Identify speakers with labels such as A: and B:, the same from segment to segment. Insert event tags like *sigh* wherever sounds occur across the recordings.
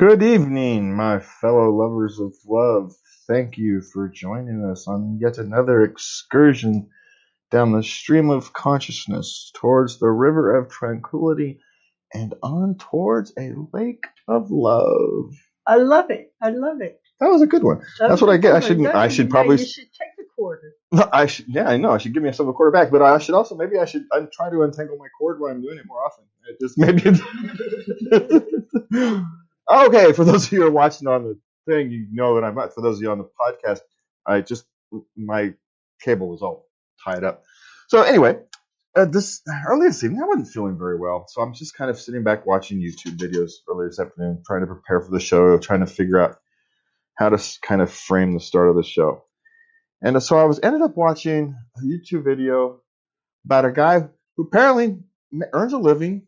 A: Good evening, my fellow lovers of love. Thank you for joining us on yet another excursion down the stream of consciousness towards the river of tranquility and on towards a lake of love.
B: I love it. I love it.
A: That was a good one.
B: That
A: That's what I get. I should. I should probably
B: you should take the quarter.
A: no, I should yeah, I know. I should give myself a quarter back, but I should also maybe I should I try to untangle my cord while I'm doing it more often. It just maybe it's *laughs* *laughs* Okay, for those of you who are watching on the thing, you know that I'm not for those of you on the podcast, I just my cable was all tied up. So anyway, uh, this earlier this evening I wasn't feeling very well, so I'm just kind of sitting back watching YouTube videos earlier this afternoon, trying to prepare for the show, trying to figure out how to kind of frame the start of the show. And uh, so I was ended up watching a YouTube video about a guy who apparently earns a living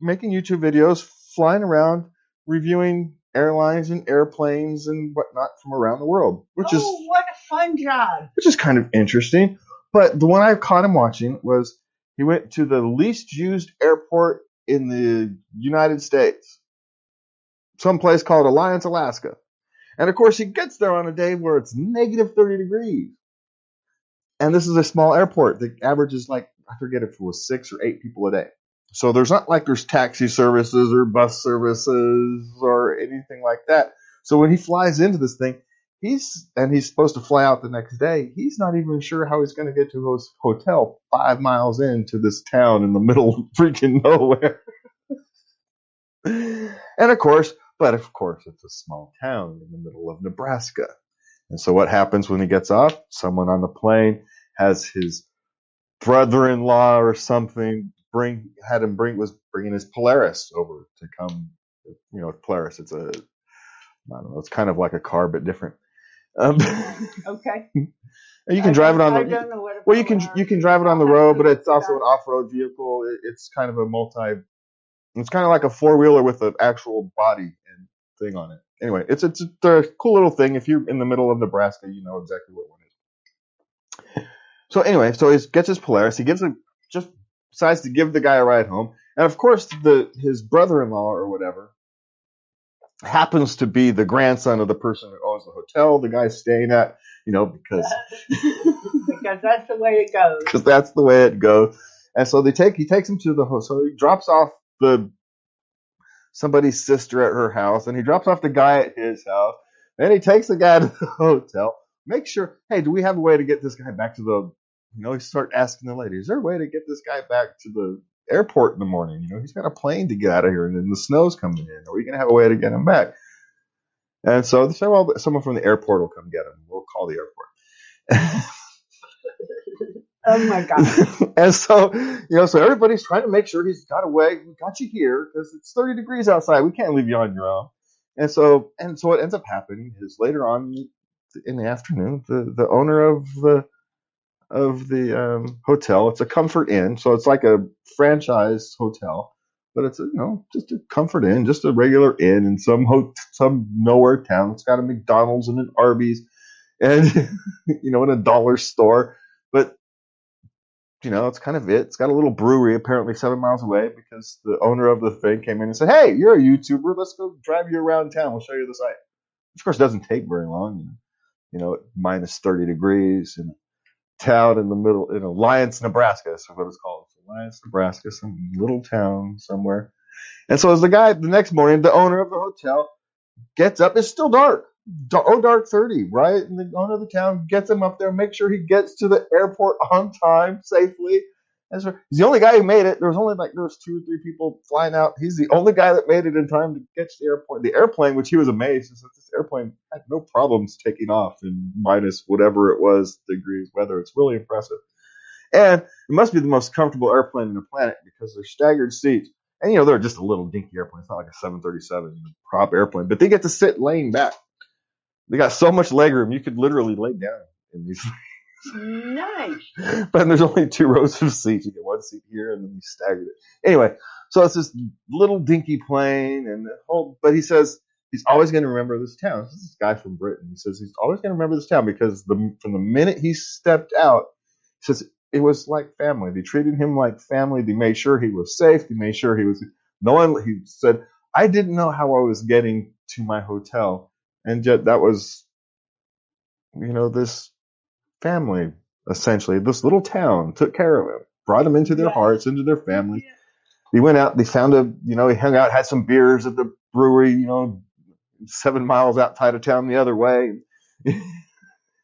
A: making YouTube videos, flying around, reviewing airlines and airplanes and whatnot from around the world, which is
B: oh, what a fun job.
A: which is kind of interesting. But the one I caught him watching was he went to the least used airport in the United States, someplace called Alliance, Alaska. And of course, he gets there on a day where it's negative 30 degrees. And this is a small airport. The average is like, I forget if it was six or eight people a day. So there's not like there's taxi services or bus services or anything like that. So when he flies into this thing, he's, and he's supposed to fly out the next day, he's not even sure how he's going to get to his hotel five miles into this town in the middle of *laughs* freaking nowhere. and of course, but of course, it's a small town in the middle of Nebraska. And so what happens when he gets off? Someone on the plane has his brother-in-law or something bring had him bring was bringing his Polaris over to come. You know, Polaris. It's a I don't know. It's kind of like a car but different. Um, *laughs*
B: Okay.
A: and you
B: I
A: can drive it on
B: I
A: the.
B: don't know what a
A: Well, you can
B: Polaris
A: you can drive it on the road, but it's also an off-road vehicle. It, it's kind of a multi. It's kind of like a four-wheeler with an actual body and thing on it. Anyway, it's it's a cool little thing. If you're in the middle of Nebraska, you know exactly what one is. So anyway, so he gets his Polaris. He gives him just decides to give the guy a ride home, and of course, the his brother-in-law or whatever happens to be the grandson of the person who owns the hotel the guy's staying at. You know, because *laughs*
B: because that's the way it goes. *laughs*
A: because that's the way it goes. And so they take he takes him to the hotel. So he drops off the somebody's sister at her house, and he drops off the guy at his house. Then he takes the guy *laughs* to the hotel. Make sure, hey, do we have a way to get this guy back to the? You know, he start asking the lady, is there a way to get this guy back to the airport in the morning? You know, he's got a plane to get out of here, and then the snow's coming in. Are we gonna have a way to get him back? And so they say, well, someone from the airport will come get him. We'll call the airport. *laughs*
B: Oh my God. *laughs*
A: and so, you know, so everybody's trying to make sure he's got away. We got you here because it's 30 degrees outside. We can't leave you on your own. And so, and so what ends up happening is later on in the afternoon, the, the owner of the, of the um, hotel, it's a comfort inn. So it's like a franchise hotel, but it's a, you know, just a comfort inn, just a regular inn in some ho- some nowhere town. It's got a McDonald's and an Arby's and, *laughs* you know, in a dollar store. But you know, it's kind of it. It's got a little brewery apparently seven miles away because the owner of the thing came in and said, Hey, you're a YouTuber. Let's go drive you around town. We'll show you the site. Of course, doesn't take very long. You know, minus 30 degrees in a town in the middle, in Alliance, Nebraska. That's what it's called. Alliance, Nebraska, some little town somewhere. And so as the guy, the next morning, the owner of the hotel gets up. It's still dark. Da- Oh, dark 30, right? And the owner of the town gets him up there, make sure he gets to the airport on time safely. He's the only guy who made it. There was only like there was two or three people flying out. He's the only guy that made it in time to catch the airport. The airplane, which he was amazed, is that this airplane had no problems taking off in minus whatever it was degrees weather. It's really impressive. And it must be the most comfortable airplane in the planet because they're staggered seats. And you know, they're just a little dinky airplane. It's not like a 737 prop airplane, but they get to sit laying back. They got so much leg room, you could literally lay down in these.
B: Nice. *laughs*
A: but there's only two rows of seats. You get one seat here, and then you stagger it. Anyway, so it's this little dinky plane, and the whole. But he says he's always going to remember this town. This is this guy from Britain. He says he's always going to remember this town because the from the minute he stepped out, he says it was like family. They treated him like family. They made sure he was safe. They made sure he was. No one. He said I didn't know how I was getting to my hotel, and yet that was, you know, this family essentially, this little town took care of him, brought him into their
B: Yeah.
A: hearts, into their family. He went out, they found a, you know, he hung out, had some beers at the brewery, you know, seven miles outside of town the other way, *laughs* you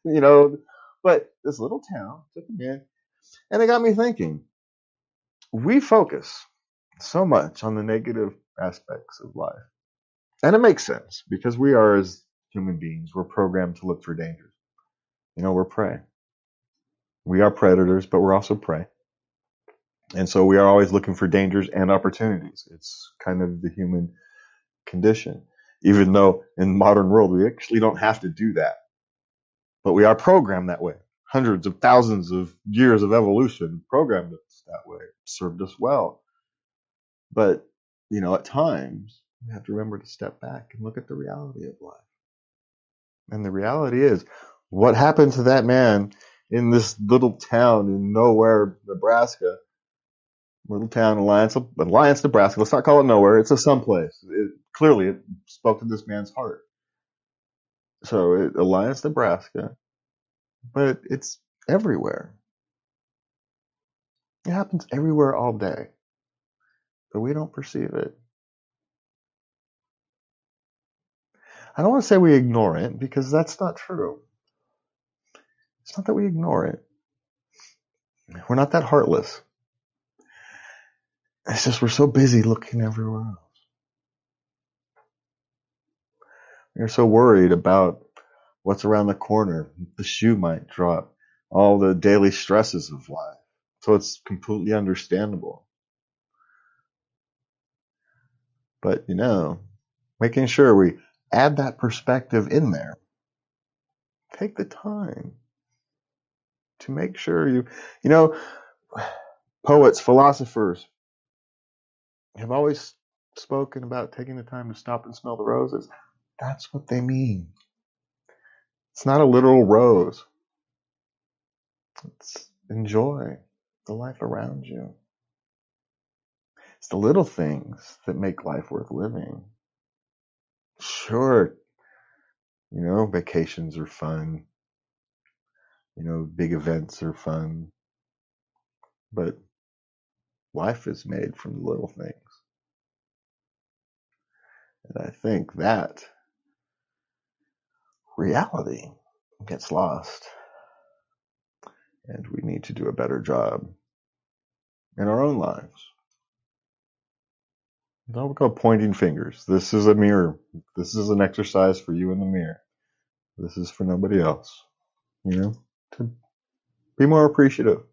A: know, but this little town took him in, and it got me thinking. We focus so much on the negative aspects of life. And it makes sense because we are, as human beings, we're programmed to look for dangers. You know, we're prey. We are predators, but we're also prey. And so we are always looking for dangers and opportunities. It's kind of the human condition. Even though in the modern world we actually don't have to do that. But we are programmed that way. Hundreds of thousands of years of evolution programmed us that way, served us well. But, you know, at times we have to remember to step back and look at the reality of life. And the reality is, what happened to that man in this little town in nowhere, Nebraska? Little town, Alliance, Alliance, Nebraska. Let's not call it nowhere. It's a someplace. It, clearly, it spoke to this man's heart. So, it, Alliance, Nebraska, but it's everywhere. It happens everywhere all day, but we don't perceive it. I don't want to say we ignore it because that's not true. It's not that we ignore it. We're not that heartless. It's just we're so busy looking everywhere else. We're so worried about what's around the corner. The shoe might drop. All the daily stresses of life. So it's completely understandable. But, you know, making sure we add that perspective in there. Take the time to make sure you, you know, poets, philosophers have always spoken about taking the time to stop and smell the roses. That's what they mean. It's not a literal rose. It's enjoy the life around you. It's the little things that make life worth living. Sure, you know, vacations are fun. You know, big events are fun. But life is made from the little things. And I think that reality gets lost. And we need to do a better job in our own lives. Don't go pointing fingers. This is a mirror. This is an exercise for you in the mirror. This is for nobody else. You know, to be more appreciative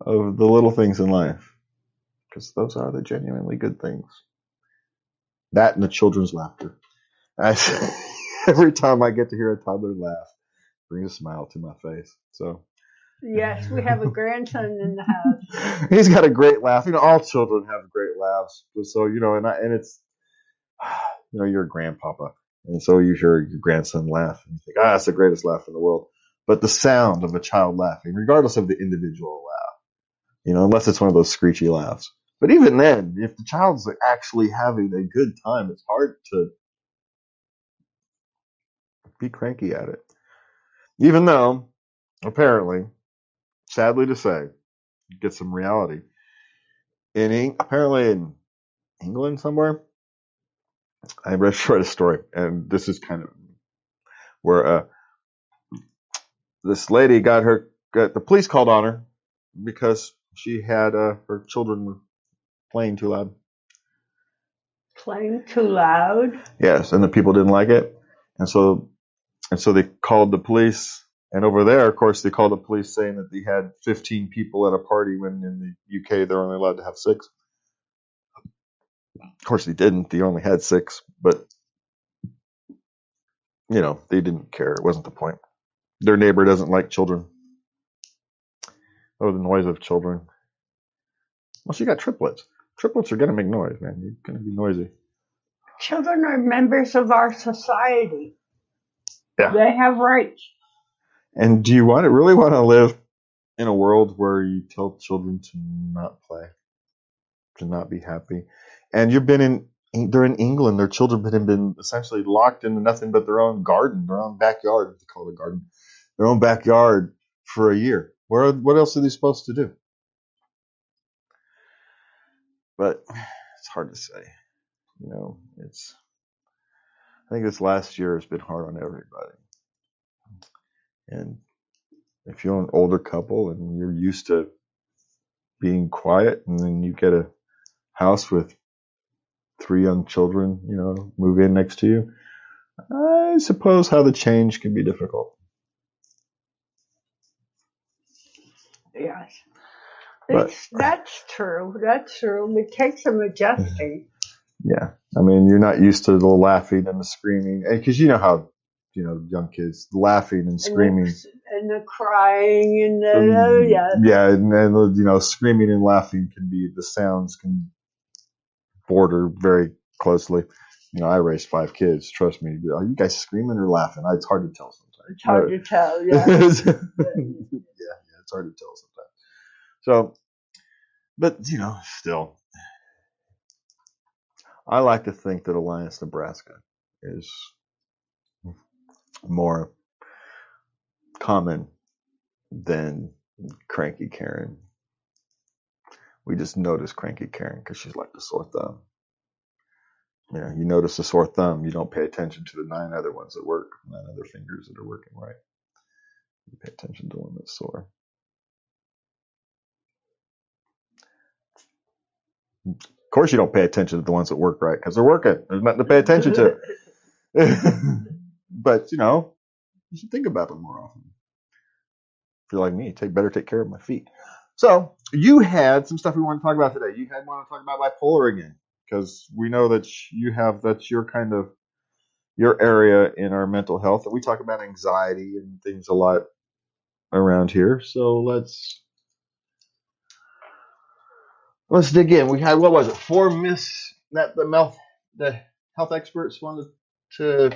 A: of the little things in life because those are the genuinely good things. That and the children's laughter. I, *laughs* every time I get to hear a toddler laugh, brings a smile to my face. So
B: Yes, we have a *laughs* grandson in the house.
A: he's got a great laugh. You know, all children have great laughs. So you know, and I, and it's *sighs* you know, you're a grandpapa, and so you hear your grandson laugh, and you think, ah, that's the greatest laugh in the world. But the sound of a child laughing, regardless of the individual laugh, you know, unless it's one of those screechy laughs. But even then, if the child's actually having a good time, it's hard to be cranky at it. Even though, apparently, sadly to say, get some reality. In apparently in England somewhere, I read *laughs* read a story, and this is kind of where uh, this lady got her got the police called on her because she had uh, her children were playing too loud.
B: Playing too loud.
A: Yes, and the people didn't like it, and so and so they called the police. And over there, of course, they called the police saying that they had 15 people at a party when in the UK they're only allowed to have six. Of course, they didn't. They only had six, but you know they didn't care. It wasn't the point. Their neighbor doesn't like children. Oh, the noise of children. Well, she got triplets. Triplets are gonna make noise, man. You're gonna be noisy.
B: Children are members of our society.
A: Yeah.
B: They have rights.
A: And do you want to really want to live in a world where you tell children to not play, to not be happy? And you've been in they're in England. Their children have been essentially locked into nothing but their own garden, their own backyard. They call it a garden, their own backyard for a year. Where what else are they supposed to do? But it's hard to say. You know, it's. I think this last year has been hard on everybody. And if you're an older couple and you're used to being quiet, and then you get a house with three young children, you know, move in next to you, I suppose how the change can be difficult.
B: Yes.
A: But-
B: that's true. That's true. It takes some adjusting.
A: Yeah, I mean, you're not used to the laughing and the screaming, because you know how, you know, young kids laughing and screaming.
B: And the, and the crying and the, oh,
A: Um,
B: yeah.
A: yeah, and then you know, screaming and laughing can be the sounds can border very closely. You know, I raised five kids. Trust me, are you guys screaming or laughing? It's hard to tell sometimes.
B: It's hard to tell. Yeah. *laughs*
A: yeah, yeah, it's hard to tell sometimes. So, but you know, still, I like to think that Alliance, Nebraska, is more common than cranky Karen. We just notice cranky Karen because she's like the sore thumb. You know, you notice the sore thumb, you don't pay attention to the nine other ones that work, nine other fingers that are working right. You pay attention to one that's sore. Of course, you don't pay attention to the ones that work right because they're working. There's nothing to pay attention to. *laughs* but you know, you should think about them more often. If you're like me, take better take care of my feet. So you had some stuff we want to talk about today. You had want to talk about bipolar again because we know that you have that's your kind of your area in our mental health, and we talk about anxiety and things a lot around here. So let's let's dig in. We had what was it? Four myths that the health the health experts wanted to.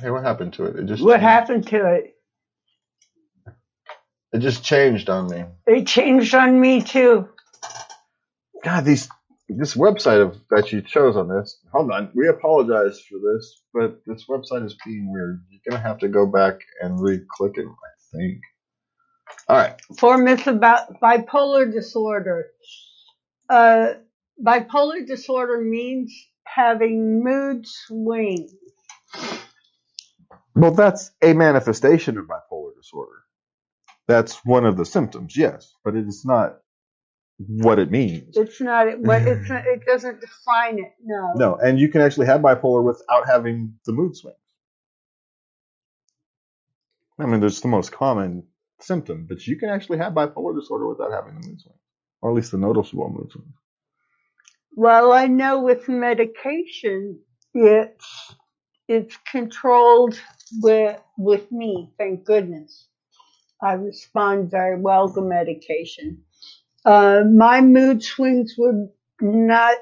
A: Hey, what happened to it? It just
B: what happened to it?
A: It just changed on me.
B: It changed on me too.
A: God, these this website of that you chose on this. Hold on, we apologize for this, but this website is being weird. You're gonna have to go back and re-click it. I think. All right.
B: Four myths about bipolar disorder. Uh, bipolar disorder means having mood swings.
A: Well, that's a manifestation of bipolar disorder. That's one of the symptoms, yes, but it is not what it means.
B: It's not. It, what it's not, *laughs* it doesn't define it. No.
A: No, and you can actually have bipolar without having the mood swings. I mean, there's the most common symptom, but you can actually have bipolar disorder without having the mood swings, or at least the noticeable mood swings.
B: Well, I know with medication, it's it's controlled with with me. Thank goodness, I respond very well to medication. Uh, my mood swings would not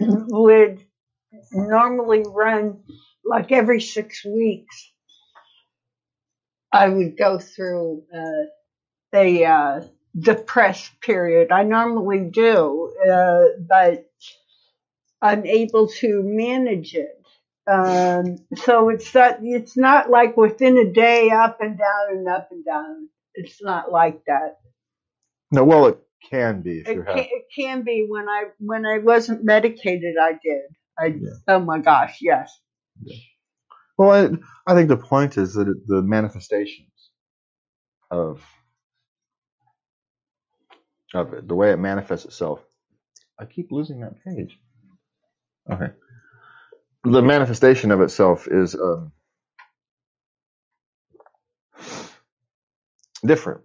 B: would normally run like every six weeks. I would go through uh, a uh, depressed period. I normally do, uh, but I'm able to manage it. Um, so it's not, it's not like within a day up and down and up and down. It's not like that.
A: No, well, it can be if
B: It
A: you
B: can, it can be when I when I wasn't medicated. I did. I
A: Yeah.
B: oh my gosh, yes.
A: Well, I, I think the point is that the manifestations of of it, the way it manifests itself. I keep losing that page. Okay. The manifestation of itself is um, different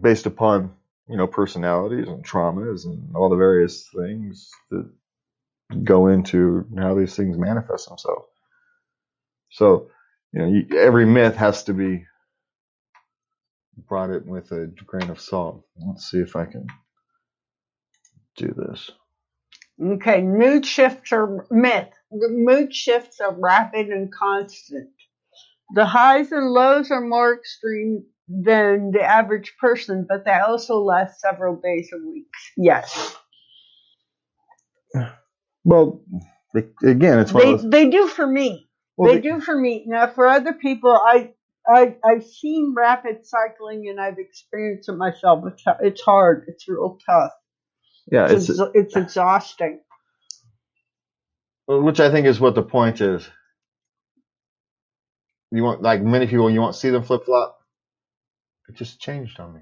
A: based upon you know personalities and traumas and all the various things that go into how these things manifest themselves. So, you know, you, every myth has to be brought in with a grain of salt. Let's see if I can do this.
B: Okay, mood shifts are myth. The mood shifts are rapid and constant. The highs and lows are more extreme than the average person, but they also last several days or weeks. Yes,
A: Well, again, it's one
B: they
A: of those.
B: they do for me.
A: Well,
B: they do for me. Now, for other people, I. I, I've seen rapid cycling and I've experienced it myself. It's, it's hard. It's real tough.
A: Yeah,
B: It's,
A: it's
B: it's exhausting.
A: which I think is what the point is. You want like many people, you won't see them flip flop. It just changed on me.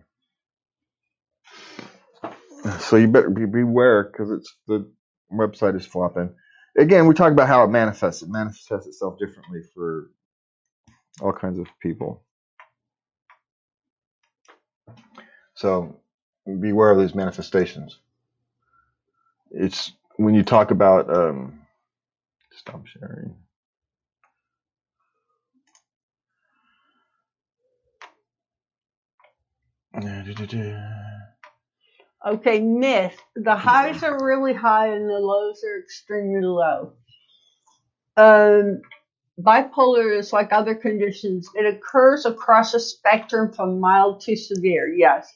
A: So you better be beware because it's the website is flopping. Again, we talk about how it manifests. It manifests itself differently for all kinds of people. So beware of these manifestations. It's when you talk about um, stop sharing.
B: Okay, myth. The highs are really high and the lows are extremely low. Um, bipolar is like other conditions. It occurs across a spectrum from mild to severe. Yes.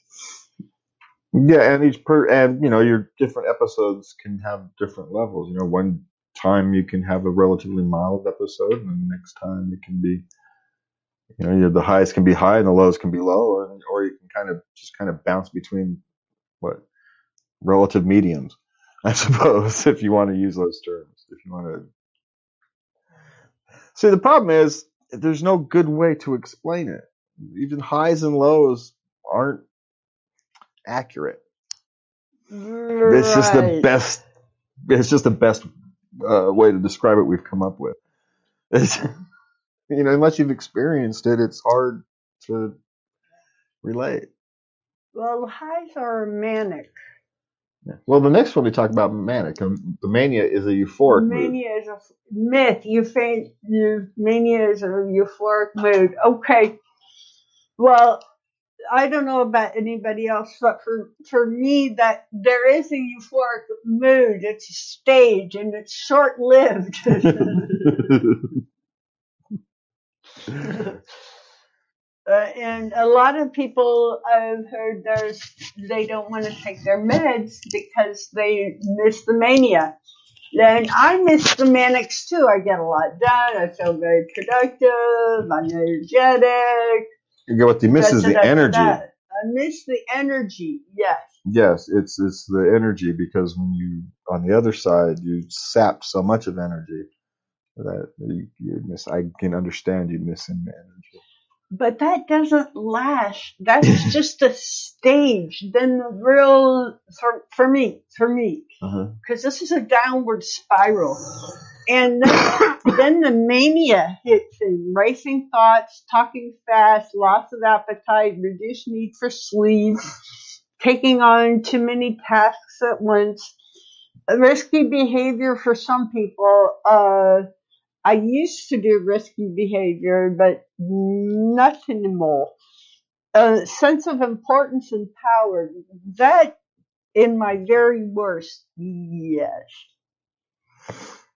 A: Yeah, and each per and you know your different episodes can have different levels. You know, one time you can have a relatively mild episode, and the next time it can be, you know, the highs can be high and the lows can be low, or or you can kind of just kind of bounce between what relative mediums, *laughs* I suppose, if you want to use those terms. If you want to see, the problem is there's no good way to explain it. Even highs and lows aren't accurate. It's just the best. It's just the best uh, way to describe it we've come up with. It's, *laughs* you know, unless you've experienced it, it's hard to relate.
B: Well, highs are manic.
A: Yeah. Well, the next one we talk about manic. Um, the mania is a euphoric mood.
B: Mania is a f- myth. You, mania is a euphoric mood. Okay. Well, I don't know about anybody else, but for for me, that there is a euphoric mood. It's a stage, and it's short lived. *laughs* *laughs* *laughs* Uh, and a lot of people I've heard there's they don't want to take their meds because they miss the mania. Then I miss the manics too. I get a lot done. I feel very productive. I'm energetic.
A: You know, what you miss is the energy.
B: I miss the energy. Yes.
A: Yes, it's it's the energy because when you on the other side you sap so much of energy that you, you miss. I can understand you missing the energy.
B: But that doesn't last. That's *laughs* just a stage. Then the real for for me for me
A: Uh-huh.
B: because this is a downward spiral. And then, *coughs* then the mania hits in racing thoughts, talking fast, loss of appetite, reduced need for sleep, taking on too many tasks at once, risky behavior for some people. Uh, I used to do risky behavior, but not anymore. A sense of importance and power. That in my very worst, yes.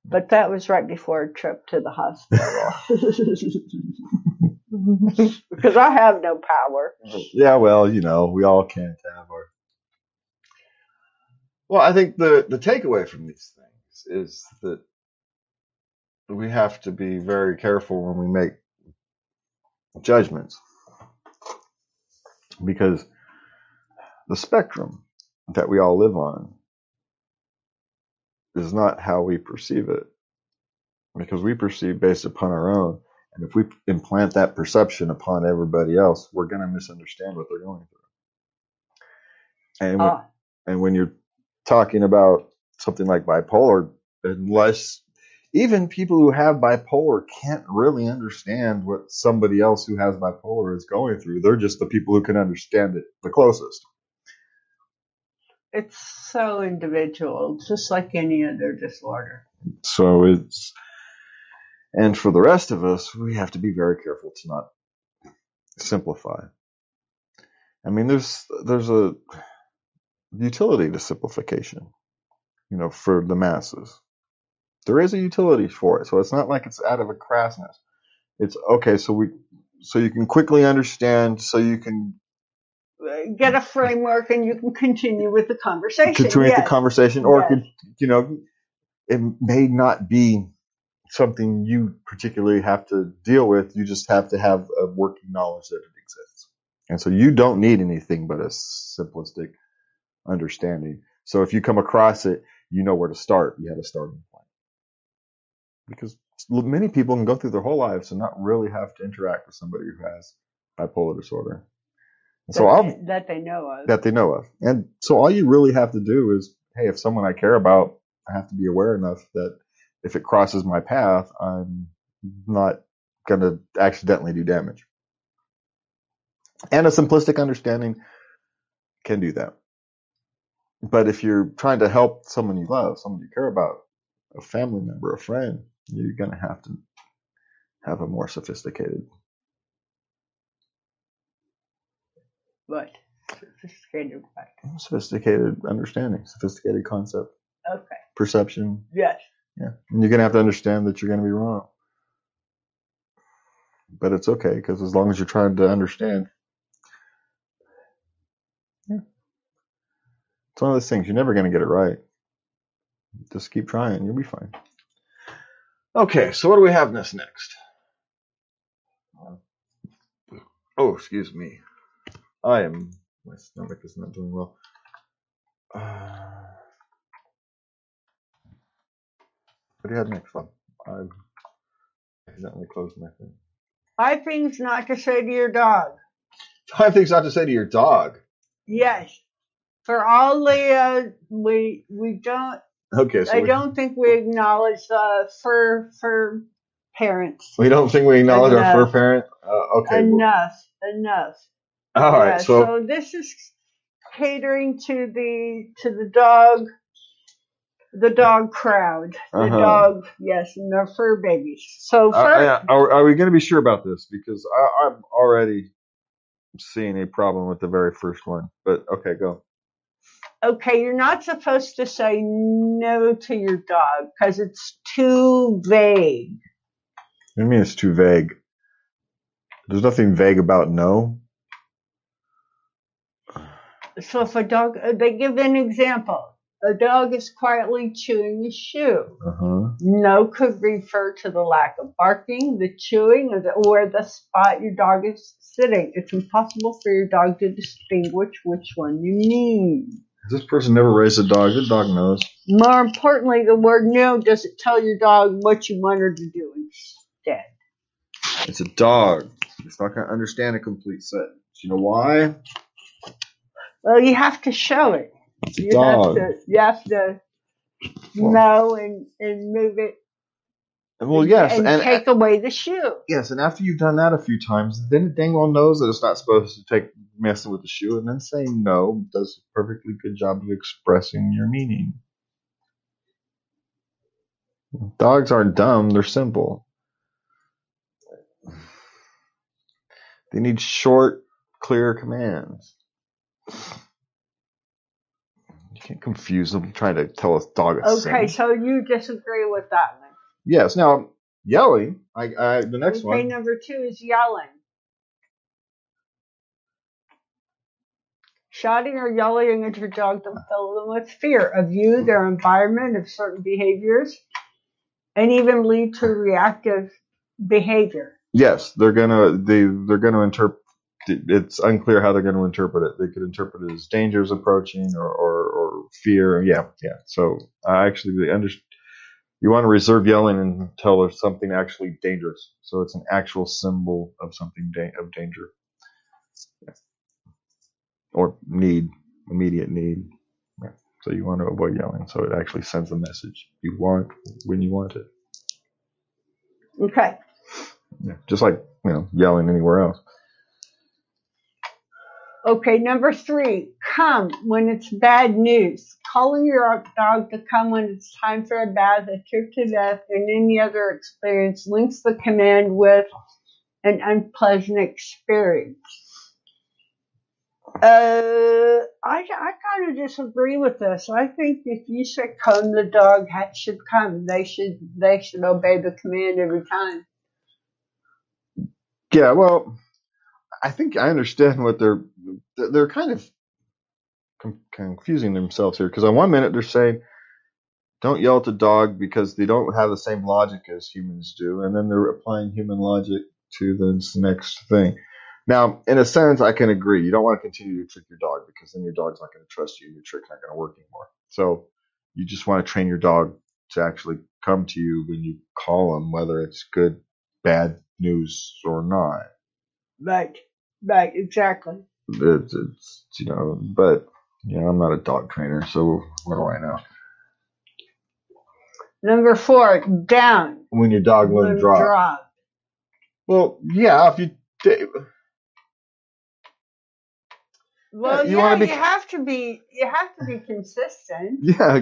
B: But that was right before a trip to the hospital. *laughs* *laughs* because I have no power.
A: Yeah, well, you know, we all can't have our. Well, I think the the takeaway from these things is that we have to be very careful when we make judgments because the spectrum that we all live on is not how we perceive it because we perceive based upon our own. And if we implant that perception upon everybody else we're going to misunderstand what they're going through. And when,
B: Ah,
A: and when you're talking about something like bipolar unless even people who have bipolar can't really understand what somebody else who has bipolar is going through they're just the people who can understand it the closest
B: it's so individual, just like any other disorder.
A: So it's, and for the rest of us, we have to be very careful to not simplify. I mean, there's there's a utility to simplification, you know, for the masses. There is a utility for it, so it's not like it's out of a crassness. It's okay. So we so you can quickly understand, so you can
B: Get a framework and you can continue with the conversation.
A: continue the conversation, or
B: Yes.
A: could, you know, it may not be something you particularly have to deal with. You just have to have a working knowledge that it exists, and so you don't need anything but a simplistic understanding. So if you come across it, you know where to start. You have a starting point because many people can go through their whole lives and not really have to interact with somebody who has bipolar disorder. And so
B: that,
A: I'll,
B: that they know of.
A: that they know of. And so all you really have to do is, hey, if someone I care about, I have to be aware enough that if it crosses my path, I'm not going to accidentally do damage. And a simplistic understanding can do that. But if you're trying to help someone you love, someone you care about, a family member, a friend, you're going to have to have a more sophisticated.
B: What? Sophisticated what?
A: Sophisticated understanding, sophisticated concept,
B: Okay.
A: perception,
B: Yes.
A: Yeah. And you're going to have to understand that you're going to be wrong. But it's okay because as long as you're trying to understand, yeah. it's one of those things. You're never going to get it right. Just keep trying. You'll be fine. Okay. So what do we have in this next? Oh, excuse me. I am, my stomach is not doing well. Uh, what do you have next one? I accidentally closed my thing.
B: Five things not to say to your dog.
A: Five things not to say to your dog.
B: Yes. For all the, uh, we, we don't,
A: Okay, so
B: I
A: we,
B: don't think we acknowledge, the fur, fur parents.
A: we don't think we acknowledge our fur parent. Uh, okay. well-
B: enough, enough.
A: all right.
B: Yeah,
A: So,
B: this is catering to the to the dog, the dog crowd, the
A: Uh-huh.
B: dog, yes, and their fur babies. So
A: uh,
B: fur,
A: yeah, are, are we going to be sure about this? Because I, I'm already seeing a problem with the very first one. But okay, go.
B: Okay, you're not supposed to say no to your dog because it's too vague.
A: What do you mean it's too vague? There's nothing vague about no.
B: So if a dog, uh, they give an example. A dog is quietly chewing a shoe.
A: Uh huh.
B: No could refer to the lack of barking, the chewing, or the, or the spot your dog is sitting. It's impossible for your dog to distinguish which one you mean.
A: This person never raised a dog. The dog knows.
B: More importantly, the word no doesn't tell your dog what you want her to do instead.
A: It's a dog. It's not going to understand a complete sentence. You know why?
B: Well, you have to show it.
A: It's a
B: You
A: dog.
B: have to, you have to
A: Well-
B: know and, and move it
A: Well, yes,
B: and,
A: and,
B: take away the shoe.
A: yes, and after you've done that a few times, then it dang well knows that it's not supposed to take messing with the shoe, and then saying no does a perfectly good job of expressing your meaning. Dogs aren't dumb; they're simple. They need short, clear commands. You can't confuse them trying to tell a dog a
B: Okay, so you disagree with that.
A: Yes. Now, yelling. I, I the next
B: okay,
A: one.
B: number two is yelling. Shouting or yelling at your dog to fill them with fear of you, their environment, of certain behaviors, and even lead to reactive behavior.
A: Yes, they're gonna they they're gonna interpret. It's unclear how they're going to interpret it. They could interpret it as dangers approaching or or, or fear. Yeah, yeah. So I actually under, you want to reserve yelling until there's something actually dangerous. So it's an actual symbol of something da- of danger Yeah. or need, immediate need. Yeah. So you want to avoid yelling. So it actually sends a message you want when you want it.
B: Okay.
A: Yeah. Just like you know yelling anywhere else.
B: Okay, number three, come when it's bad news. Calling your dog to come when it's time for a bath, a trip to death, and any other experience links the command with an unpleasant experience. Uh, I, I kind of disagree with this. I think if you say come, the dog should come. They should they should obey the command every time.
A: Yeah, well, I think I understand what they're they're kind of confusing themselves here because on one minute they're saying don't yell at the dog because they don't have the same logic as humans do, and then they're applying human logic to the next thing. Now, in a sense, I can agree. You don't want to continue to trick your dog because then your dog's not going to trust you. Your trick's not going to work anymore. So you just want to train your dog to actually come to you when you call them, whether it's good, bad news or not.
B: Right. Right. Exactly.
A: It's, it's you know, but know, I'm not a dog trainer, so what do I know?
B: Number four, down.
A: When your dog won't drop.
B: drop.
A: Well, yeah, if you
B: Well,
A: you
B: yeah,
A: be-
B: you have to be. You have to be consistent. *laughs*
A: Yeah,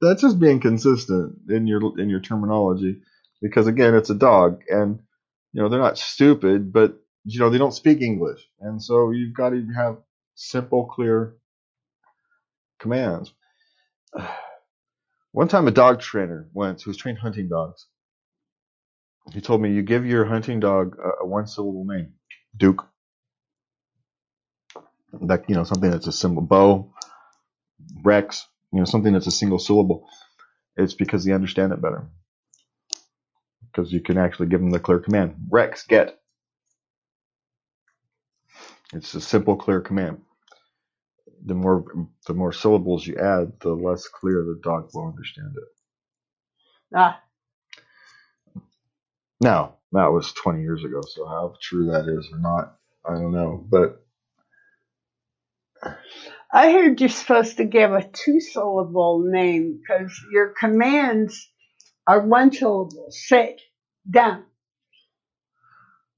A: that's just being consistent in your in your terminology. Because again, it's a dog, and you know they're not stupid, but you know they don't speak English, and so you've got to have simple, clear commands. One time, a dog trainer went who was trained hunting dogs. He told me, "You give your hunting dog uh, a, a one-syllable name, Duke. That you know something that's a symbol, Bo, Rex. You know something that's a single syllable. It's because they understand it better. Because you can actually give them the clear command. Rex, get. It's a simple, clear command. The more the more syllables you add, the less clear the dog will understand it.
B: Ah,
A: Now, that was 20 years ago, so how true that is or not, I don't know. But
B: I heard you're supposed to give a two-syllable name because your commands are one syllable. Sit down.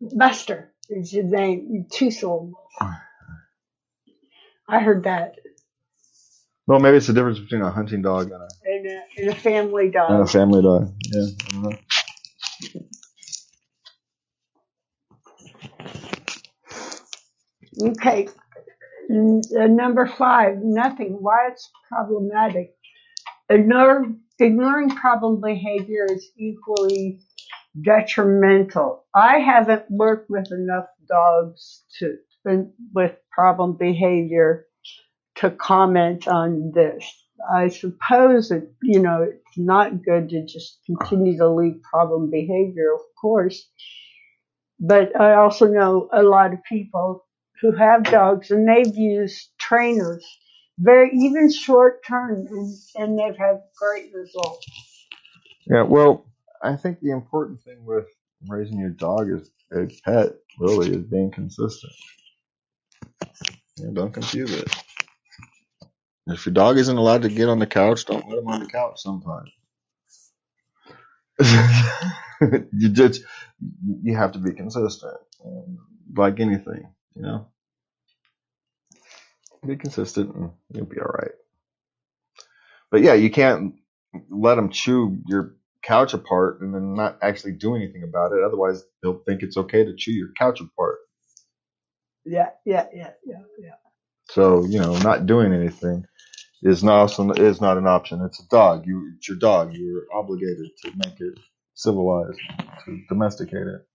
B: Buster is your name. Two syllables. I heard that
A: well, maybe it's the difference between a hunting dog and a,
B: in a, in a family
A: and a
B: dog.
A: family dog. Yeah, I don't know.
B: Okay. N- uh, number five, nothing. Why it's problematic. Ignore, ignoring problem behavior is equally detrimental. I haven't worked with enough dogs to with problem behavior to comment on this. I suppose that you know it's not good to just continue to leave problem behavior, of course. But I also know a lot of people who have dogs and they've used trainers, very even short term, and, and they've had great results.
A: Yeah, well, I think the important thing with raising your dog as a pet, really, is being consistent. Don't confuse it. If your dog isn't allowed to get on the couch, don't let him on the couch sometimes. *laughs* you just you have to be consistent, like anything, you know. Be consistent, and you'll be all right. But yeah, you can't let them chew your couch apart and then not actually do anything about it. Otherwise, they'll think it's okay to chew your couch apart.
B: Yeah, yeah, yeah, yeah, yeah.
A: So you know, not doing anything is not also, is not an option. It's a dog. You it's your dog. You're obligated to make it civilized, to domesticate it.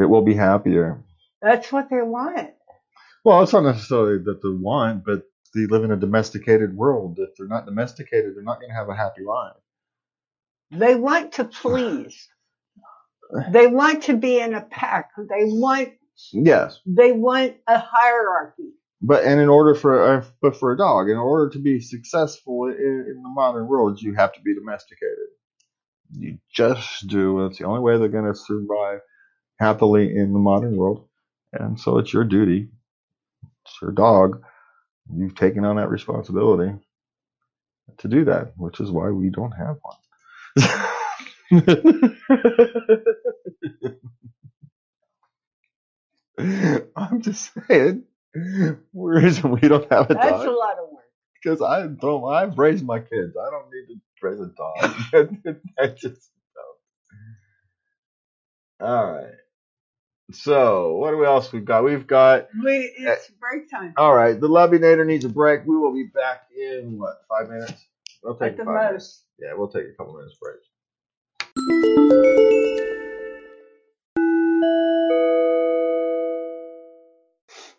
A: It will be happier.
B: That's what they want.
A: Well, it's not necessarily that they want, but they live in a domesticated world. If they're not domesticated, they're not going to have a happy life.
B: They want to please. They want to be in a pack. They want
A: Yes,
B: they want a hierarchy.
A: but and in order for uh, but for a dog, in order to be successful in, in the modern world, you have to be domesticated. You just do. It's the only way they're going to survive happily in the modern world. And so it's your duty. It's your dog. You've taken on that responsibility to do that, which is why we don't have one. *laughs* *laughs* I'm just saying, reason we don't have a
B: That's
A: dog
B: a lot of work.
A: because I don't. I've raised my kids. I don't need to raise a dog. *laughs* I just don't. All right. So what do we else we've got? We've got
B: We, eh, it's break time.
A: all right. The Lobbynator needs a break. We will be back in what five minutes? We'll take
B: At the
A: five minutes.
B: most.
A: Yeah, we'll take a couple minutes break.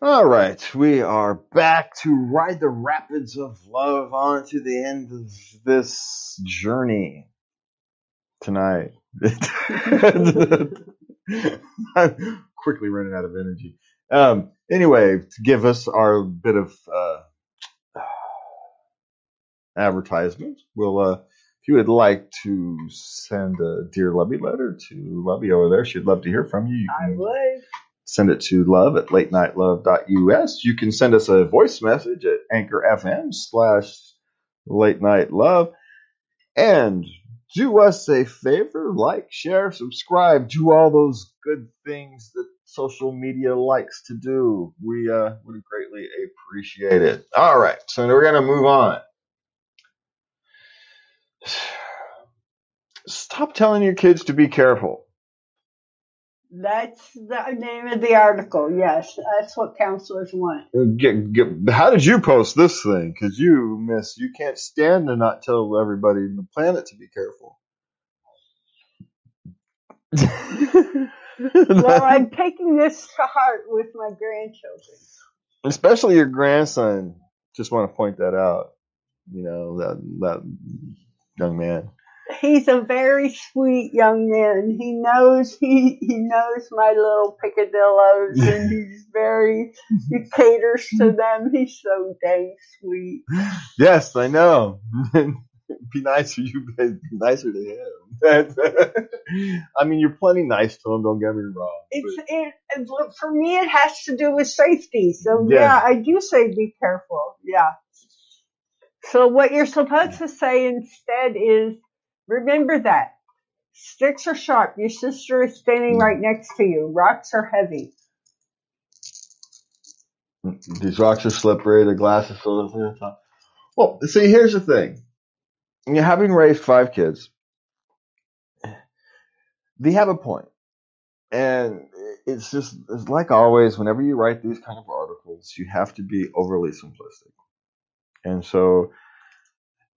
A: All right, we are back to ride the rapids of love on to the end of this journey tonight. *laughs* I'm quickly running out of energy. Um, anyway, to give us our bit of uh, *sighs* advertisement, we'll uh, if you would like to send a dear Lovey letter to Lovey over there, she'd love to hear from you. You
B: I would.
A: send it to love at latenightlove.us. You can send us a voice message at anchor FM slash late night love. And do us a favor, like, share, subscribe, do all those good things that social media likes to do. We uh, would greatly appreciate it. All right, so we're going to move on. Stop telling your kids to be careful.
B: That's the name of the article. Yes, that's what counselors want.
A: Uh, get, get, how did you post this thing? Because you miss, you can't stand to not tell everybody on the planet to be careful. *laughs* *laughs*
B: Well, I'm taking this to heart with my grandchildren.
A: Especially your grandson. Just want to point that out. You know that that young man.
B: He's a very sweet young man. He knows he he knows my little picadillos, and he's very he caters to *laughs* them. He's so dang sweet.
A: Yes, I know. *laughs* be nicer. You be nicer to him. *laughs* I mean, you're plenty nice to him. Don't get me wrong.
B: It's it, it for me. It has to do with safety. So
A: Yeah.
B: yeah, I do say be careful. Yeah. So what you're supposed to say instead is remember that sticks are sharp. Your sister is standing right next to you. Rocks are heavy.
A: These rocks are slippery. The glass is filled with top. Well, see, here's the thing. You know, having raised five kids, they have a point, and it's just it's like always. Whenever you write these kind of articles, you have to be overly simplistic, and so